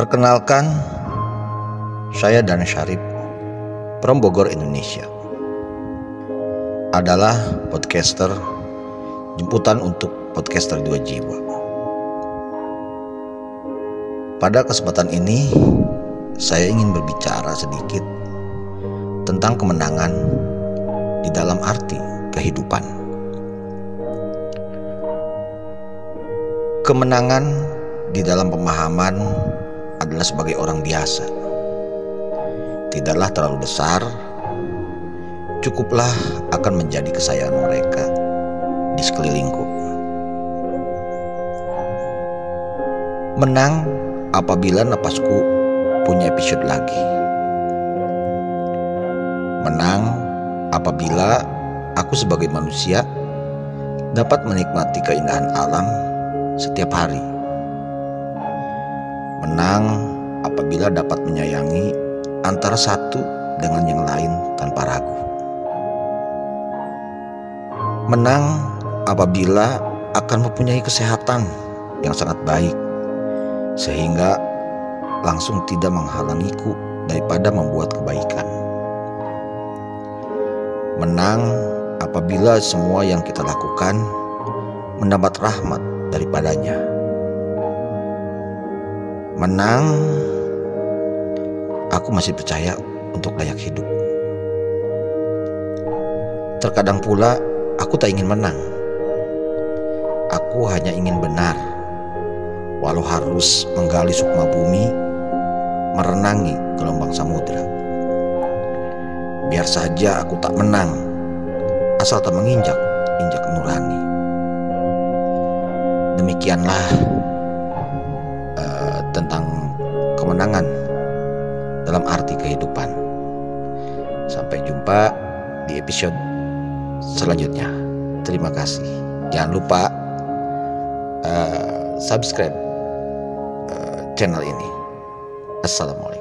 Perkenalkan, saya Dan Syarif from Bogor, Indonesia. Adalah podcaster jemputan untuk podcaster dua jiwa. Pada kesempatan ini, saya ingin berbicara sedikit tentang kemenangan di dalam arti kehidupan. Kemenangan di dalam pemahaman adalah sebagai orang biasa. Tidaklah terlalu besar, cukuplah akan menjadi kesayangan mereka di sekelilingku. Menang apabila napasku punya episode lagi. Menang apabila aku sebagai manusia dapat menikmati keindahan alam setiap hari Menang apabila dapat menyayangi antara satu dengan yang lain tanpa ragu. Menang apabila akan mempunyai kesehatan yang sangat baik, sehingga langsung tidak menghalangiku daripada membuat kebaikan. Menang apabila semua yang kita lakukan mendapat rahmat daripadanya menang, aku masih percaya untuk layak hidup. Terkadang pula aku tak ingin menang. Aku hanya ingin benar, walau harus menggali sukma bumi, merenangi gelombang samudera. Biar saja aku tak menang, asal tak menginjak injak nurani. Demikianlah tentang kemenangan dalam arti kehidupan. Sampai jumpa di episode selanjutnya. Terima kasih. Jangan lupa uh, subscribe uh, channel ini. Assalamualaikum.